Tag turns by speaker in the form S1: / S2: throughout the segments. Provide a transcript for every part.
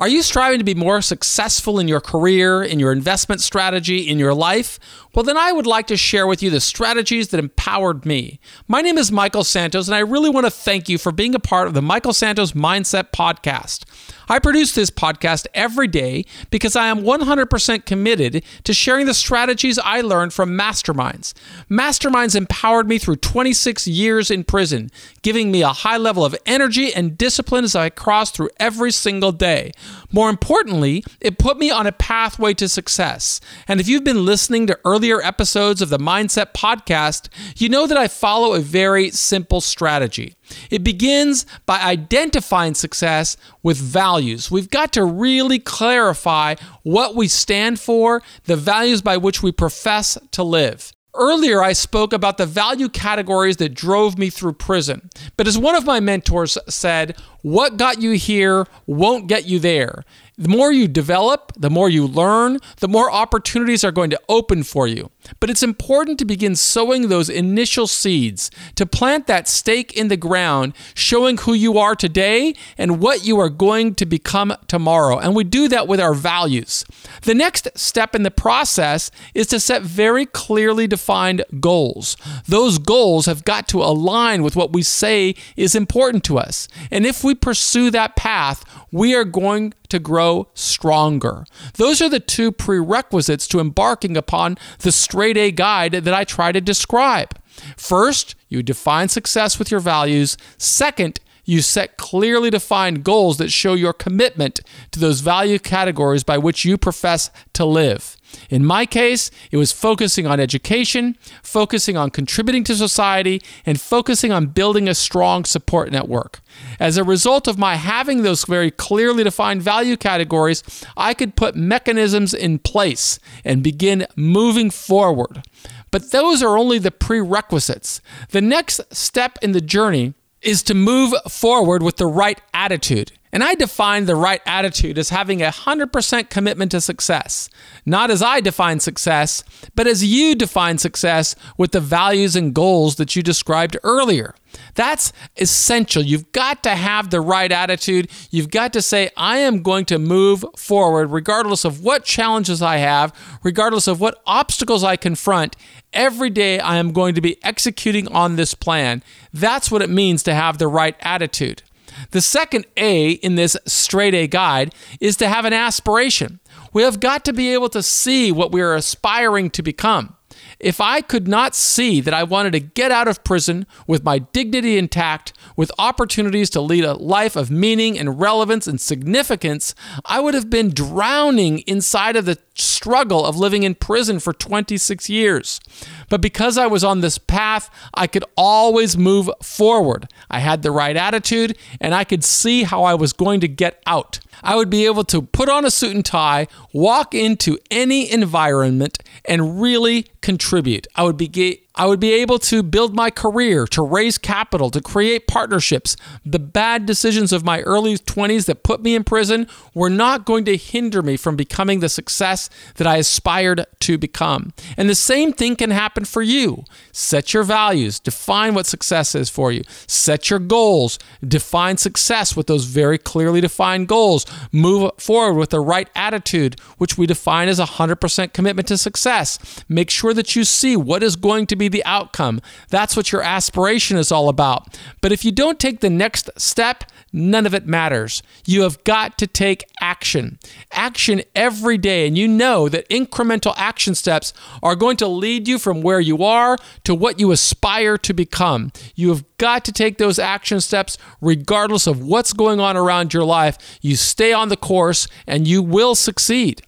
S1: Are you striving to be more successful in your career, in your investment strategy, in your life? Well, then I would like to share with you the strategies that empowered me. My name is Michael Santos, and I really want to thank you for being a part of the Michael Santos Mindset Podcast. I produce this podcast every day because I am 100% committed to sharing the strategies I learned from masterminds. Masterminds empowered me through 26 years in prison, giving me a high level of energy and discipline as I crossed through every single day. More importantly, it put me on a pathway to success. And if you've been listening to earlier episodes of the Mindset Podcast, you know that I follow a very simple strategy. It begins by identifying success with values. We've got to really clarify what we stand for, the values by which we profess to live. Earlier, I spoke about the value categories that drove me through prison. But as one of my mentors said, what got you here won't get you there. The more you develop, the more you learn, the more opportunities are going to open for you. But it's important to begin sowing those initial seeds, to plant that stake in the ground, showing who you are today and what you are going to become tomorrow. And we do that with our values. The next step in the process is to set very clearly defined goals. Those goals have got to align with what we say is important to us. And if we pursue that path, we are going to grow stronger. Those are the two prerequisites to embarking upon the straight A guide that I try to describe. First, you define success with your values. Second, you set clearly defined goals that show your commitment to those value categories by which you profess to live. In my case, it was focusing on education, focusing on contributing to society, and focusing on building a strong support network. As a result of my having those very clearly defined value categories, I could put mechanisms in place and begin moving forward. But those are only the prerequisites. The next step in the journey is to move forward with the right attitude. And I define the right attitude as having a 100% commitment to success. Not as I define success, but as you define success with the values and goals that you described earlier. That's essential. You've got to have the right attitude. You've got to say, I am going to move forward regardless of what challenges I have, regardless of what obstacles I confront. Every day I am going to be executing on this plan. That's what it means to have the right attitude. The second A in this straight A guide is to have an aspiration. We have got to be able to see what we are aspiring to become. If I could not see that I wanted to get out of prison with my dignity intact, with opportunities to lead a life of meaning and relevance and significance, I would have been drowning inside of the struggle of living in prison for 26 years. But because I was on this path, I could always move forward. I had the right attitude and I could see how I was going to get out. I would be able to put on a suit and tie, walk into any environment, and really contribute. I would be I would be able to build my career, to raise capital, to create partnerships. The bad decisions of my early 20s that put me in prison were not going to hinder me from becoming the success that I aspired to become. And the same thing can happen for you. Set your values, define what success is for you, set your goals, define success with those very clearly defined goals. Move forward with the right attitude, which we define as 100% commitment to success. Make sure that you see what is going to be the outcome. That's what your aspiration is all about. But if you don't take the next step, none of it matters. You have got to take action. Action every day. And you know that incremental action steps are going to lead you from where you are to what you aspire to become. You have got to take those action steps regardless of what's going on around your life. You stay on the course and you will succeed.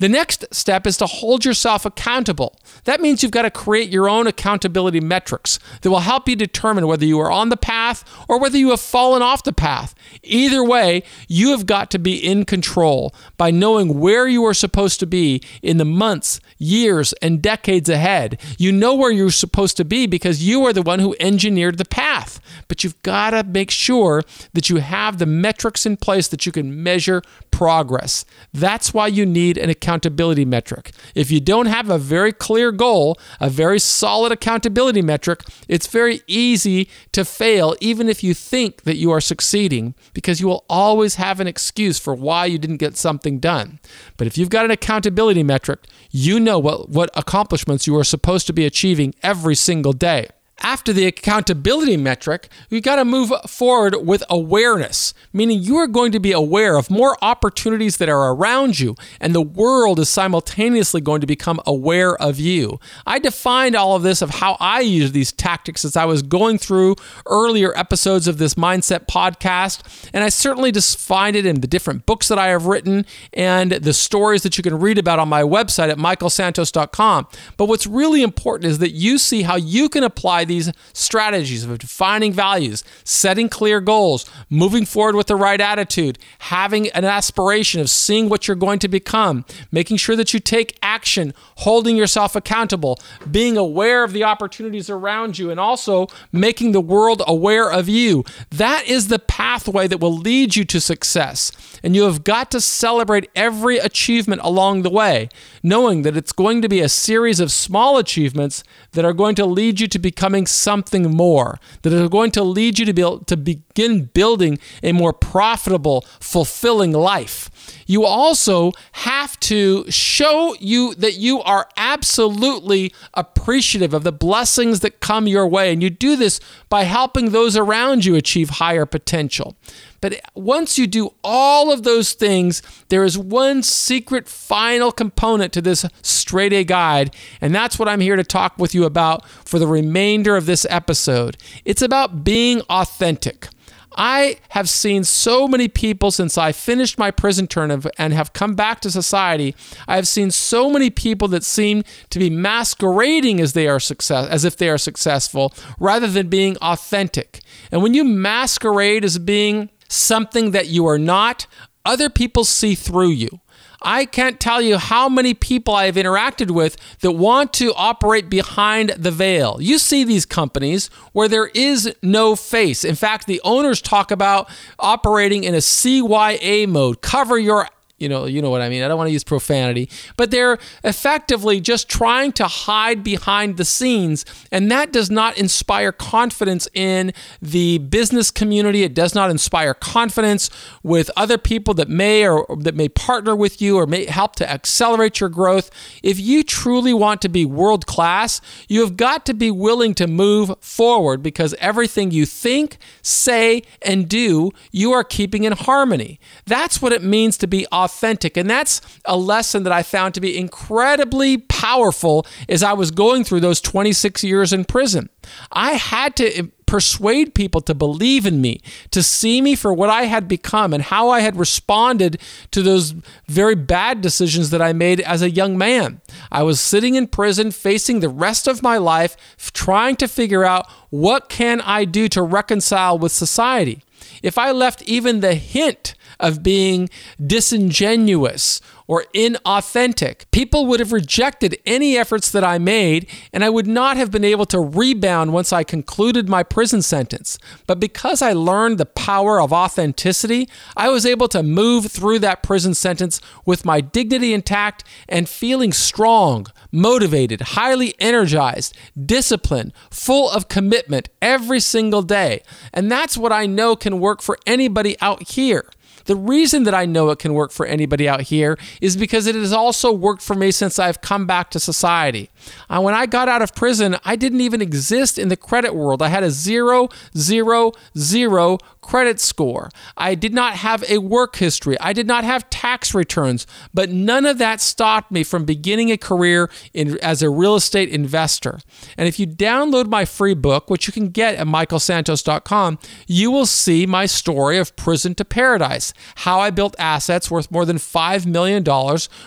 S1: The next step is to hold yourself accountable. That means you've got to create your own accountability metrics that will help you determine whether you are on the path or whether you have fallen off the path. Either way, you have got to be in control by knowing where you are supposed to be in the months, years, and decades ahead. You know where you're supposed to be because you are the one who engineered the path. But you've got to make sure that you have the metrics in place that you can measure progress. That's why you need an accountability accountability metric. If you don't have a very clear goal, a very solid accountability metric, it's very easy to fail, even if you think that you are succeeding, because you will always have an excuse for why you didn't get something done. But if you've got an accountability metric, you know what, what accomplishments you are supposed to be achieving every single day after the accountability metric, you got to move forward with awareness, meaning you are going to be aware of more opportunities that are around you, and the world is simultaneously going to become aware of you. I defined all of this of how I use these tactics as I was going through earlier episodes of this mindset podcast, and I certainly find it in the different books that I have written and the stories that you can read about on my website at michaelsantos.com. But what's really important is that you see how you can apply these strategies of defining values, setting clear goals, moving forward with the right attitude, having an aspiration of seeing what you're going to become, making sure that you take action, holding yourself accountable, being aware of the opportunities around you, and also making the world aware of you. That is the pathway that will lead you to success. And you have got to celebrate every achievement along the way, knowing that it's going to be a series of small achievements that are going to lead you to becoming something more, that are going to lead you to, be, to begin building a more profitable, fulfilling life. You also have to show you that you are absolutely appreciative of the blessings that come your way. And you do this by helping those around you achieve higher potential. But once you do all of those things, there is one secret final component to this straight A guide, and that's what I'm here to talk with you about for the remainder of this episode. It's about being authentic. I have seen so many people since I finished my prison term and have come back to society. I have seen so many people that seem to be masquerading as they are success as if they are successful rather than being authentic. And when you masquerade as being something that you are not, other people see through you. I can't tell you how many people I have interacted with that want to operate behind the veil. You see these companies where there is no face. In fact, the owners talk about operating in a CYA mode, cover your you know, you know what I mean. I don't want to use profanity, but they're effectively just trying to hide behind the scenes, and that does not inspire confidence in the business community. It does not inspire confidence with other people that may or that may partner with you or may help to accelerate your growth. If you truly want to be world class, you have got to be willing to move forward because everything you think, say, and do, you are keeping in harmony. That's what it means to be authentic authentic. And that's a lesson that I found to be incredibly powerful as I was going through those 26 years in prison. I had to persuade people to believe in me, to see me for what I had become and how I had responded to those very bad decisions that I made as a young man. I was sitting in prison facing the rest of my life trying to figure out what can I do to reconcile with society. If I left even the hint of being disingenuous or inauthentic. People would have rejected any efforts that I made, and I would not have been able to rebound once I concluded my prison sentence. But because I learned the power of authenticity, I was able to move through that prison sentence with my dignity intact and feeling strong, motivated, highly energized, disciplined, full of commitment every single day. And that's what I know can work for anybody out here. The reason that I know it can work for anybody out here is because it has also worked for me since I've come back to society. Uh, when I got out of prison, I didn't even exist in the credit world. I had a zero, zero, zero credit score. I did not have a work history. I did not have tax returns, but none of that stopped me from beginning a career in, as a real estate investor. And if you download my free book, which you can get at michaelsantos.com, you will see my story of prison to paradise, how I built assets worth more than $5 million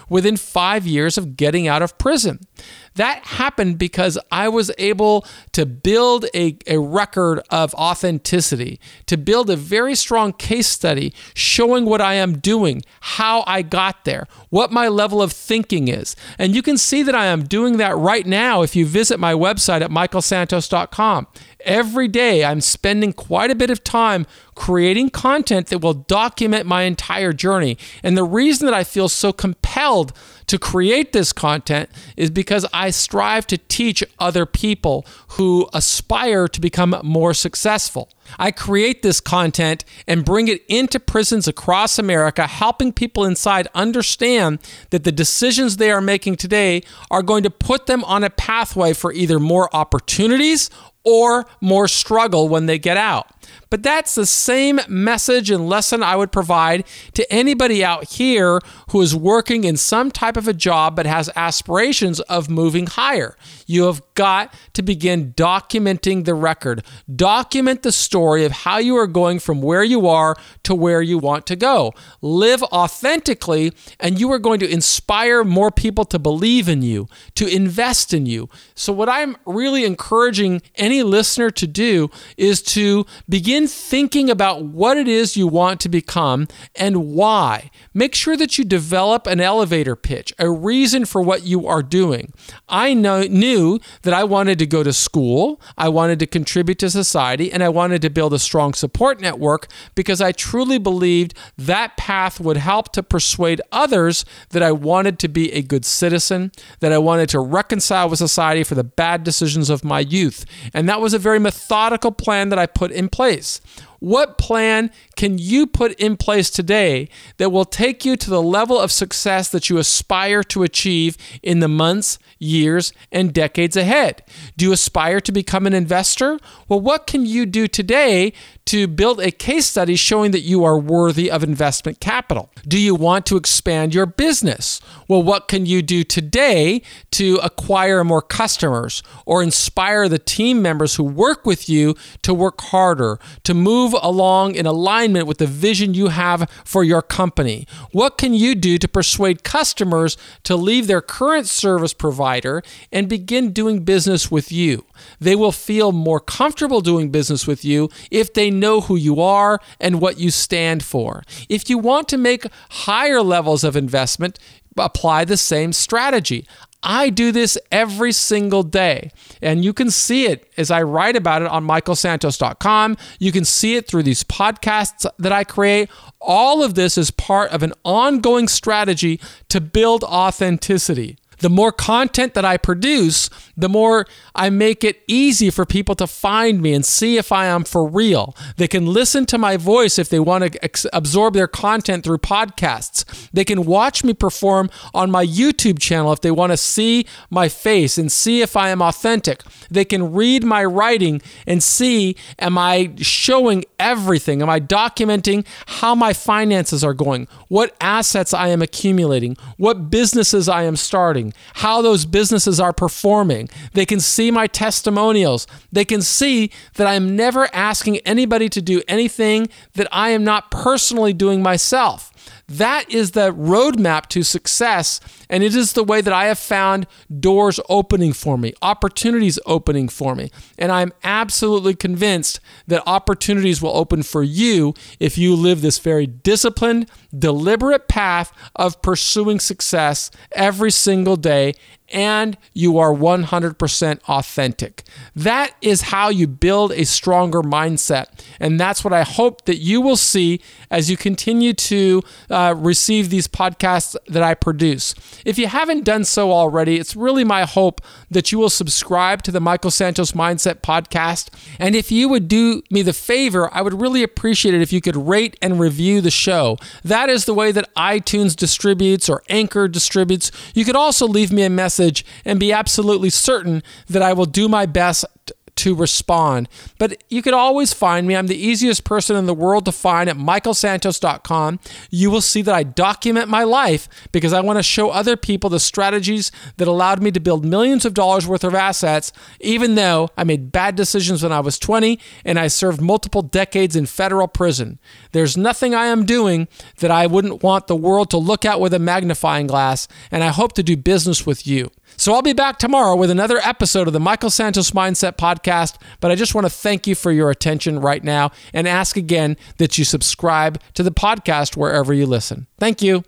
S1: within five years of getting out of prison. That happened because I was able to build a, a record of authenticity, to build a very strong case study showing what I am doing, how I got there, what my level of thinking is. And you can see that I am doing that right now if you visit my website at michaelsantos.com. Every day, I'm spending quite a bit of time creating content that will document my entire journey. And the reason that I feel so compelled to create this content is because I strive to teach other people who aspire to become more successful. I create this content and bring it into prisons across America, helping people inside understand that the decisions they are making today are going to put them on a pathway for either more opportunities or more struggle when they get out. But that's the same message and lesson I would provide to anybody out here who is working in some type of a job but has aspirations of moving higher. You have got to begin documenting the record. Document the story of how you are going from where you are to where you want to go. Live authentically, and you are going to inspire more people to believe in you, to invest in you. So, what I'm really encouraging any listener to do is to begin begin thinking about what it is you want to become and why. Make sure that you develop an elevator pitch, a reason for what you are doing. I know, knew that I wanted to go to school, I wanted to contribute to society, and I wanted to build a strong support network because I truly believed that path would help to persuade others that I wanted to be a good citizen, that I wanted to reconcile with society for the bad decisions of my youth. And that was a very methodical plan that I put in place. What plan can you put in place today that will take you to the level of success that you aspire to achieve in the months, years, and decades ahead? Do you aspire to become an investor? Well, what can you do today to build a case study showing that you are worthy of investment capital? Do you want to expand your business? Well, what can you do today to acquire more customers or inspire the team members who work with you to work harder, to move along in alignment with the vision you have for your company? What can you do to persuade customers to leave their current service provider and begin doing business with you? They will feel more comfortable doing business with you if they know who you are and what you stand for. If you want to make higher levels of investment, apply the same strategy. I do this every single day. And you can see it as I write about it on michaelsantos.com. You can see it through these podcasts that I create. All of this is part of an ongoing strategy to build authenticity the more content that I produce, the more I make it easy for people to find me and see if I am for real. They can listen to my voice if they want to ex- absorb their content through podcasts. They can watch me perform on my YouTube channel if they want to see my face and see if I am authentic. They can read my writing and see am I showing everything? Am I documenting how my finances are going? What assets I am accumulating? What businesses I am starting? How those businesses are performing. They can see my testimonials. They can see that I'm never asking anybody to do anything that I am not personally doing myself. That is the roadmap to success. And it is the way that I have found doors opening for me, opportunities opening for me. And I'm absolutely convinced that opportunities will open for you if you live this very disciplined, deliberate path of pursuing success every single day and you are 100% authentic. That is how you build a stronger mindset. And that's what I hope that you will see as you continue to uh, receive these podcasts that I produce. If you haven't done so already, it's really my hope that you will subscribe to the Michael Santos Mindset podcast. And if you would do me the favor, I would really appreciate it if you could rate and review the show. That is the way that iTunes distributes or Anchor distributes. You could also leave me a message message and be absolutely certain that I will do my best to respond. But you can always find me. I'm the easiest person in the world to find at michaelsantos.com. You will see that I document my life because I want to show other people the strategies that allowed me to build millions of dollars worth of assets, even though I made bad decisions when I was 20 and I served multiple decades in federal prison. There's nothing I am doing that I wouldn't want the world to look at with a magnifying glass, and I hope to do business with you. So I'll be back tomorrow with another episode of the Michael Santos Mindset Podcast. But I just want to thank you for your attention right now and ask again that you subscribe to the podcast wherever you listen. Thank you.